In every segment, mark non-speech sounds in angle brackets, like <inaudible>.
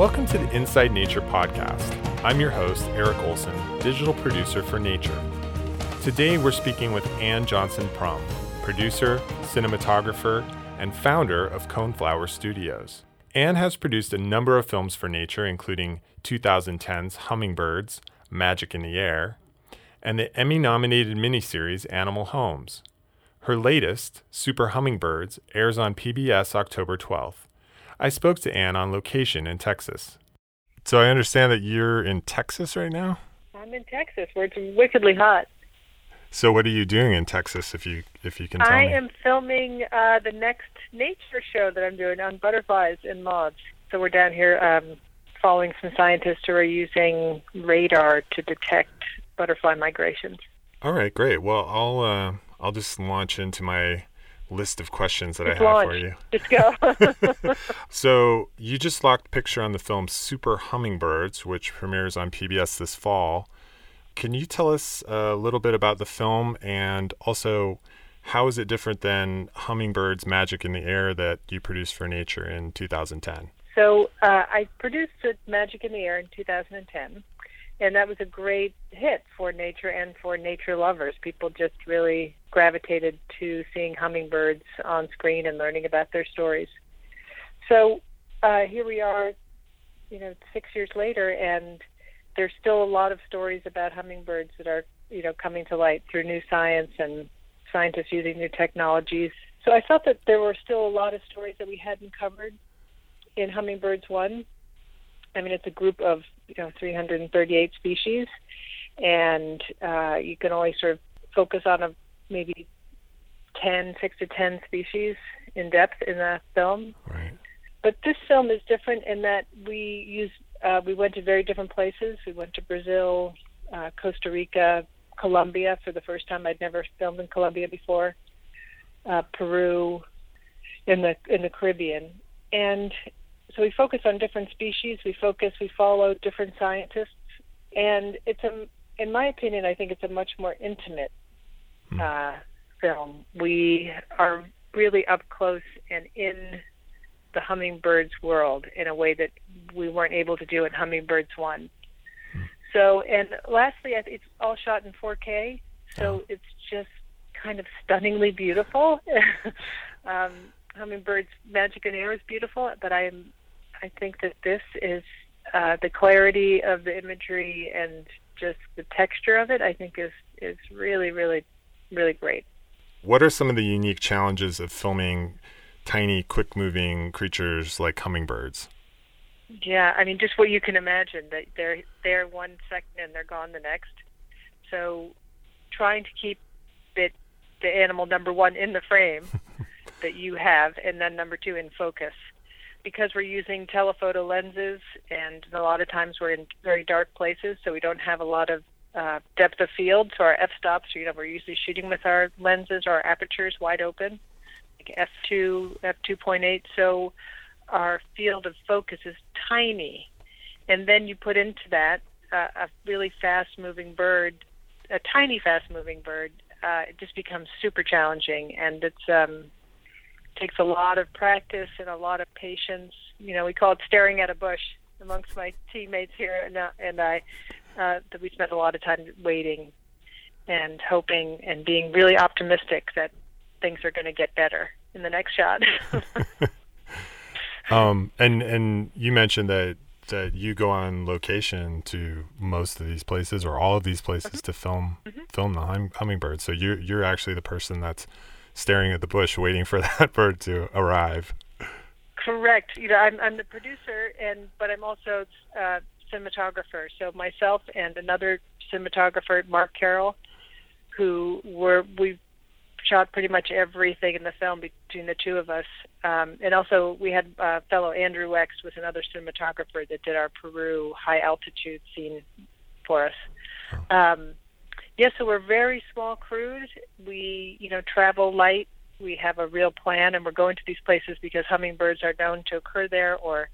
Welcome to the Inside Nature podcast. I'm your host, Eric Olson, digital producer for Nature. Today we're speaking with Ann Johnson Prum, producer, cinematographer, and founder of Coneflower Studios. Ann has produced a number of films for Nature, including 2010's Hummingbirds, Magic in the Air, and the Emmy nominated miniseries Animal Homes. Her latest, Super Hummingbirds, airs on PBS October 12th. I spoke to Ann on location in Texas. So I understand that you're in Texas right now? I'm in Texas where it's wickedly hot. So what are you doing in Texas if you if you can tell me? I me? am filming uh, the next nature show that I'm doing on butterflies and moths. So we're down here um, following some scientists who are using radar to detect butterfly migrations. All right, great. Well, I'll uh, I'll just launch into my list of questions that I have launch. for you. Just go. <laughs> <laughs> So you just locked picture on the film Super Hummingbirds, which premieres on PBS this fall. Can you tell us a little bit about the film and also how is it different than Hummingbirds Magic in the Air that you produced for Nature in 2010? So uh, I produced Magic in the Air in 2010, and that was a great hit for nature and for nature lovers. People just really gravitated to seeing hummingbirds on screen and learning about their stories. So uh, here we are, you know, six years later, and there's still a lot of stories about hummingbirds that are, you know, coming to light through new science and scientists using new technologies. So I thought that there were still a lot of stories that we hadn't covered in Hummingbirds One. I mean, it's a group of you know 338 species, and uh, you can only sort of focus on a maybe 10, six to 10 species in depth in the film. Right. But this film is different in that we use uh, we went to very different places. We went to Brazil, uh, Costa Rica, Colombia for the first time. I'd never filmed in Colombia before. Uh, Peru, in the in the Caribbean, and so we focus on different species. We focus, we follow different scientists, and it's a, in my opinion, I think it's a much more intimate uh, film. We are really up close and in the hummingbird's world in a way that we weren't able to do in Hummingbirds One. So, and lastly, it's all shot in 4K, so it's just kind of stunningly beautiful. <laughs> um, Hummingbird's Magic in Air is beautiful, but I am, I think that this is uh, the clarity of the imagery and just the texture of it. I think is is really, really, really great. What are some of the unique challenges of filming tiny, quick moving creatures like hummingbirds? Yeah, I mean, just what you can imagine that they're there one second and they're gone the next. So, trying to keep it the animal number one in the frame <laughs> that you have, and then number two in focus, because we're using telephoto lenses, and a lot of times we're in very dark places, so we don't have a lot of uh, depth of field. So our f stops, you know, we're usually shooting with our lenses or our apertures wide open, like f two, f two point eight. So our field of focus is tiny. And then you put into that uh, a really fast moving bird, a tiny fast moving bird, uh, it just becomes super challenging. And it's, um, takes a lot of practice and a lot of patience. You know, we call it staring at a bush amongst my teammates here and, uh, and I, uh, that we spent a lot of time waiting and hoping and being really optimistic that things are going to get better in the next shot. <laughs> Um, and and you mentioned that that you go on location to most of these places or all of these places to film film the hum- hummingbird. So you're you're actually the person that's staring at the bush, waiting for <laughs> that bird to arrive. Correct. You know, I'm I'm the producer, and but I'm also uh, cinematographer. So myself and another cinematographer, Mark Carroll, who were we shot pretty much everything in the film between the two of us. Um, and also we had uh, fellow Andrew Wex was another cinematographer that did our Peru high altitude scene for us. Um, yeah, so we're very small crews. We, you know, travel light. We have a real plan, and we're going to these places because hummingbirds are known to occur there, or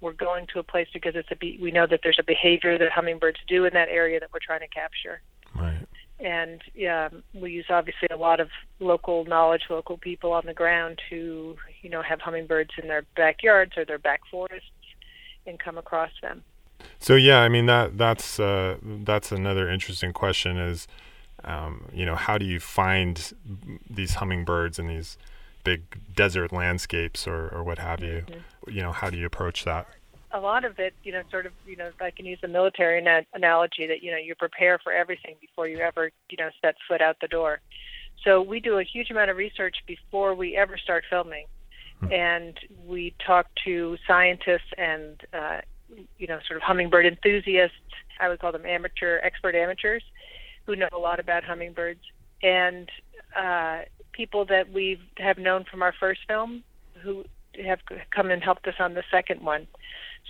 we're going to a place because it's a be- we know that there's a behavior that hummingbirds do in that area that we're trying to capture. Right. And yeah, we use obviously a lot of local knowledge, local people on the ground who, you know, have hummingbirds in their backyards or their back forests and come across them. So yeah, I mean that that's uh, that's another interesting question is, um, you know, how do you find these hummingbirds in these big desert landscapes or, or what have you? Mm-hmm. You know, how do you approach that? A lot of it, you know, sort of, you know, I can use the military na- analogy that you know you prepare for everything before you ever, you know, set foot out the door. So we do a huge amount of research before we ever start filming, hmm. and we talk to scientists and uh, you know sort of hummingbird enthusiasts. I would call them amateur, expert amateurs, who know a lot about hummingbirds, and uh, people that we have known from our first film who have come and helped us on the second one.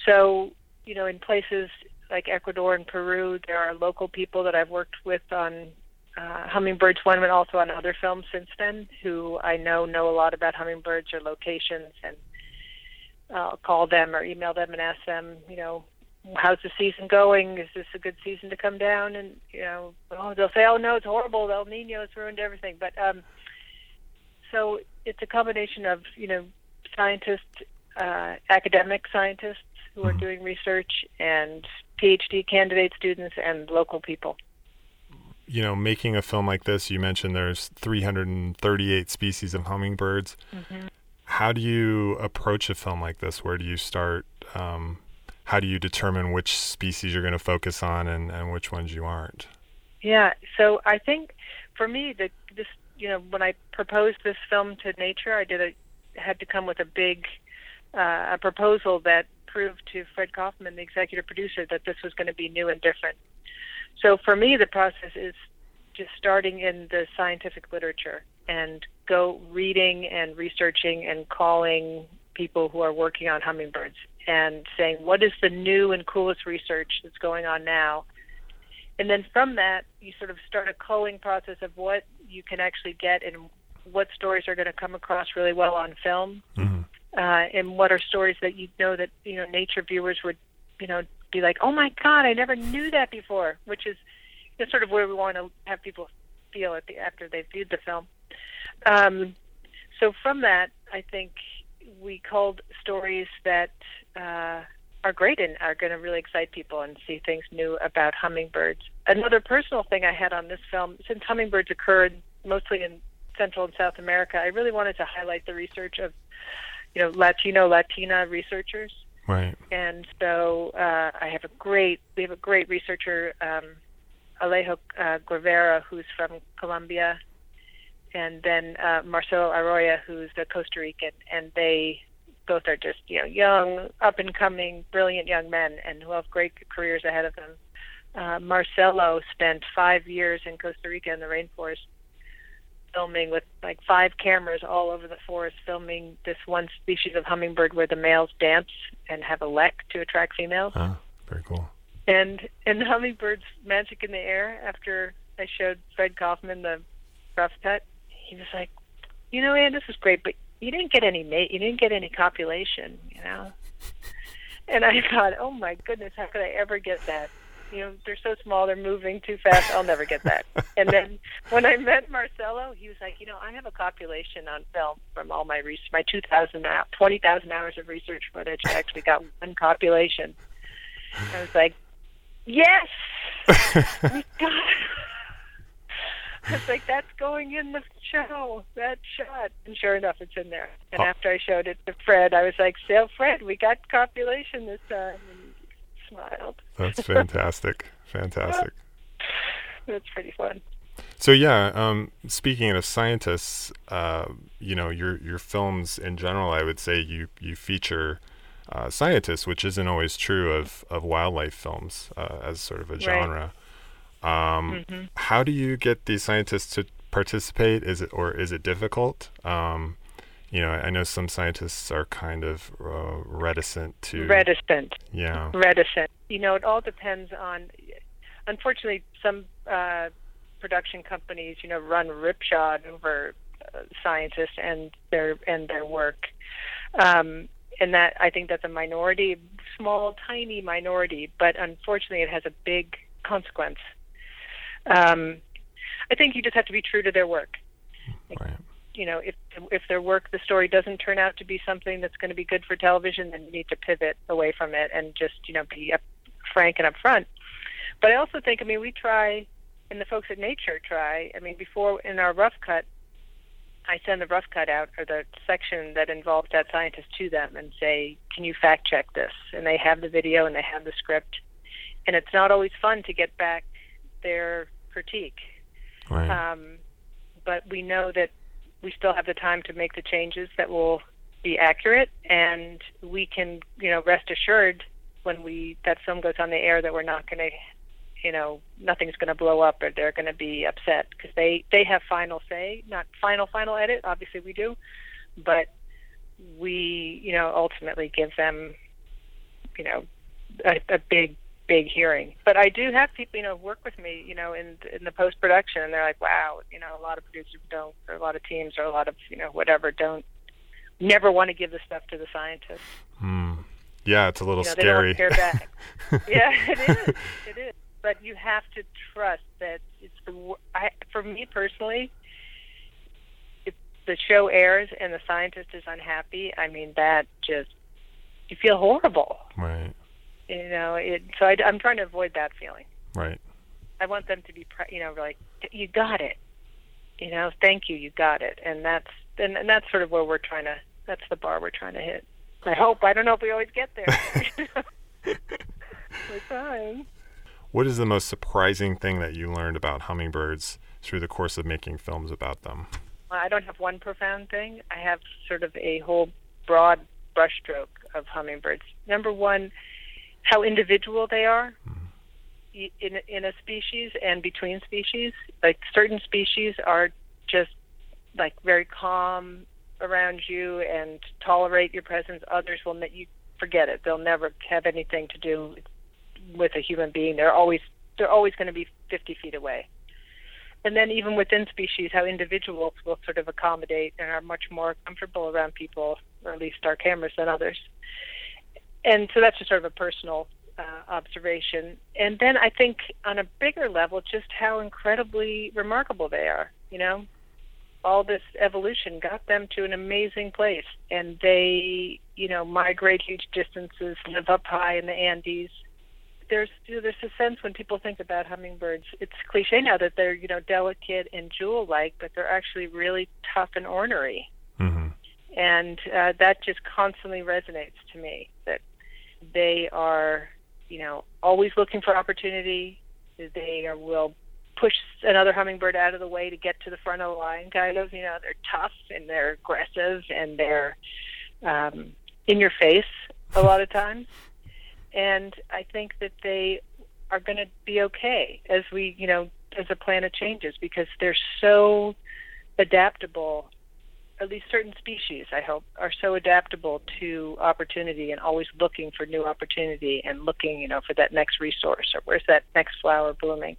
So you know, in places like Ecuador and Peru, there are local people that I've worked with on uh, hummingbirds one, but also on other films since then, who I know know a lot about hummingbirds or locations, and I'll call them or email them and ask them, you know, how's the season going? Is this a good season to come down? And you know, oh, they'll say, oh no, it's horrible. El Nino has ruined everything. But um, so it's a combination of you know scientists, uh, academic scientists who are mm-hmm. doing research, and PhD candidate students, and local people you know, making a film like this, you mentioned there's 338 species of hummingbirds. Mm-hmm. How do you approach a film like this? Where do you start? Um, how do you determine which species you're going to focus on and, and which ones you aren't? Yeah, so I think for me, that this, you know, when I proposed this film to nature, I did a had to come with a big uh, a proposal that proved to Fred Kaufman, the executive producer, that this was going to be new and different. So for me, the process is just starting in the scientific literature and go reading and researching and calling people who are working on hummingbirds and saying what is the new and coolest research that's going on now and then from that you sort of start a culling process of what you can actually get and what stories are going to come across really well on film mm-hmm. uh, and what are stories that you know that you know nature viewers would you know be like, "Oh my God, I never knew that before," which is just sort of where we want to have people feel at the after they've viewed the film. Um, so from that, I think we called stories that uh, are great and are going to really excite people and see things new about hummingbirds. Another personal thing I had on this film, since hummingbirds occurred mostly in Central and South America, I really wanted to highlight the research of, you know, Latino Latina researchers Right. And so uh, I have a great, we have a great researcher, um, Alejo uh, Guevara, who's from Colombia, and then uh, Marcelo Araya, who's a Costa Rican, and they both are just you know young, up and coming, brilliant young men, and who have great careers ahead of them. Uh, Marcelo spent five years in Costa Rica in the rainforest filming with like five cameras all over the forest, filming this one species of hummingbird where the males dance and have a lek to attract females. Oh, very cool. And and the hummingbirds magic in the air. After I showed Fred Kaufman the rough cut, he was like, "You know, Ann, this is great, but you didn't get any mate. You didn't get any copulation. You know." <laughs> And I thought, "Oh my goodness, how could I ever get that?" you know, they're so small, they're moving too fast. I'll never get that. <laughs> and then when I met Marcelo, he was like, you know, I have a copulation on film from all my research, my 2,000, 20,000 hours of research footage. I actually got one copulation. I was like, yes, <laughs> we got <laughs> I was like, that's going in the show, that shot. And sure enough, it's in there. And oh. after I showed it to Fred, I was like, so Fred, we got copulation this time. And he smiled. That's <laughs> fantastic. fantastic. <laughs> That's pretty fun. So yeah, um, speaking of scientists, uh, you know your your films in general, I would say you you feature uh, scientists, which isn't always true of of wildlife films uh, as sort of a genre. Um, mm-hmm. How do you get these scientists to participate? Is it or is it difficult? Um, you know, I know some scientists are kind of uh, reticent to reticent. Yeah, reticent. You know, it all depends on. Unfortunately, some uh, production companies, you know, run ripshod over uh, scientists and their and their work, um, and that I think that's a minority, small, tiny minority, but unfortunately, it has a big consequence. Um, I think you just have to be true to their work. Right you know, if if their work, the story doesn't turn out to be something that's going to be good for television, then you need to pivot away from it and just you know be up, frank and upfront. But I also think, I mean, we try, and the folks at Nature try. I mean, before in our rough cut, I send the rough cut out or the section that involves that scientist to them and say, "Can you fact check this?" And they have the video and they have the script, and it's not always fun to get back their critique. Right. Um, but we know that we still have the time to make the changes that will be accurate, and we can, you know, rest assured when we that film goes on the air that we're not going to you know nothing's going to blow up or they're going to be upset because they they have final say not final final edit obviously we do but we you know ultimately give them you know a, a big big hearing but i do have people you know work with me you know in in the post production and they're like wow you know a lot of producers don't or a lot of teams or a lot of you know whatever don't never want to give the stuff to the scientists Hmm. Yeah, it's a little you know, they scary. don't hear back. <laughs> yeah, it is. It is. But you have to trust that it's the. I, for me personally, if the show airs and the scientist is unhappy, I mean that just you feel horrible. right. You know, it. So I, am trying to avoid that feeling. Right. I want them to be, you know, like you got it. You know, thank you, you got it, and that's and, and that's sort of where we're trying to. That's the bar we're trying to hit. I hope. I don't know if we always get there. <laughs> we're trying. What is the most surprising thing that you learned about hummingbirds through the course of making films about them? Well, I don't have one profound thing. I have sort of a whole broad brushstroke of hummingbirds. Number one, how individual they are in in a species and between species. Like certain species are just like very calm around you and tolerate your presence. Others will let you forget it. They'll never have anything to do with a human being. They're always they're always going to be 50 feet away. And then even within species, how individuals will sort of accommodate and are much more comfortable around people, or at least our cameras than others. And so that's just sort of a personal uh, observation. And then I think on a bigger level, just how incredibly remarkable they are. You know, all this evolution got them to an amazing place, and they, you know, migrate huge distances, live up high in the Andes. There's you know, there's a sense when people think about hummingbirds, it's cliche now that they're you know delicate and jewel-like, but they're actually really tough and ornery hmm and uh, that just constantly resonates to me that they are you know always looking for opportunity. They are, will push another hummingbird out of the way to get to the front of the line kind of you know they're tough and they're aggressive and they're um, in your face a lot of times. And i think that they are going to be okay as we you know as the planet changes because they're so adaptable at least certain species, I hope, are so adaptable to opportunity and always looking for new opportunity and looking, you know, for that next resource or where's that next flower blooming.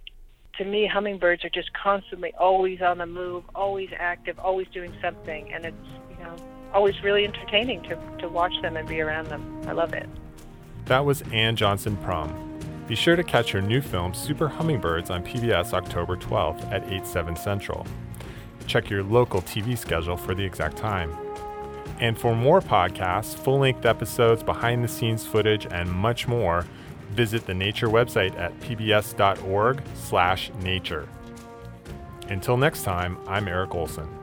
To me, hummingbirds are just constantly always on the move, always active, always doing something, and it's, you know, always really entertaining to, to watch them and be around them. I love it. That was Ann Johnson Prum. Be sure to catch her new film Super Hummingbirds on PBS October 12th at 8, 7 Central. Check your local TV schedule for the exact time. And for more podcasts, full length episodes, behind the scenes footage, and much more, visit the Nature website at pbs.org/slash nature. Until next time, I'm Eric Olson.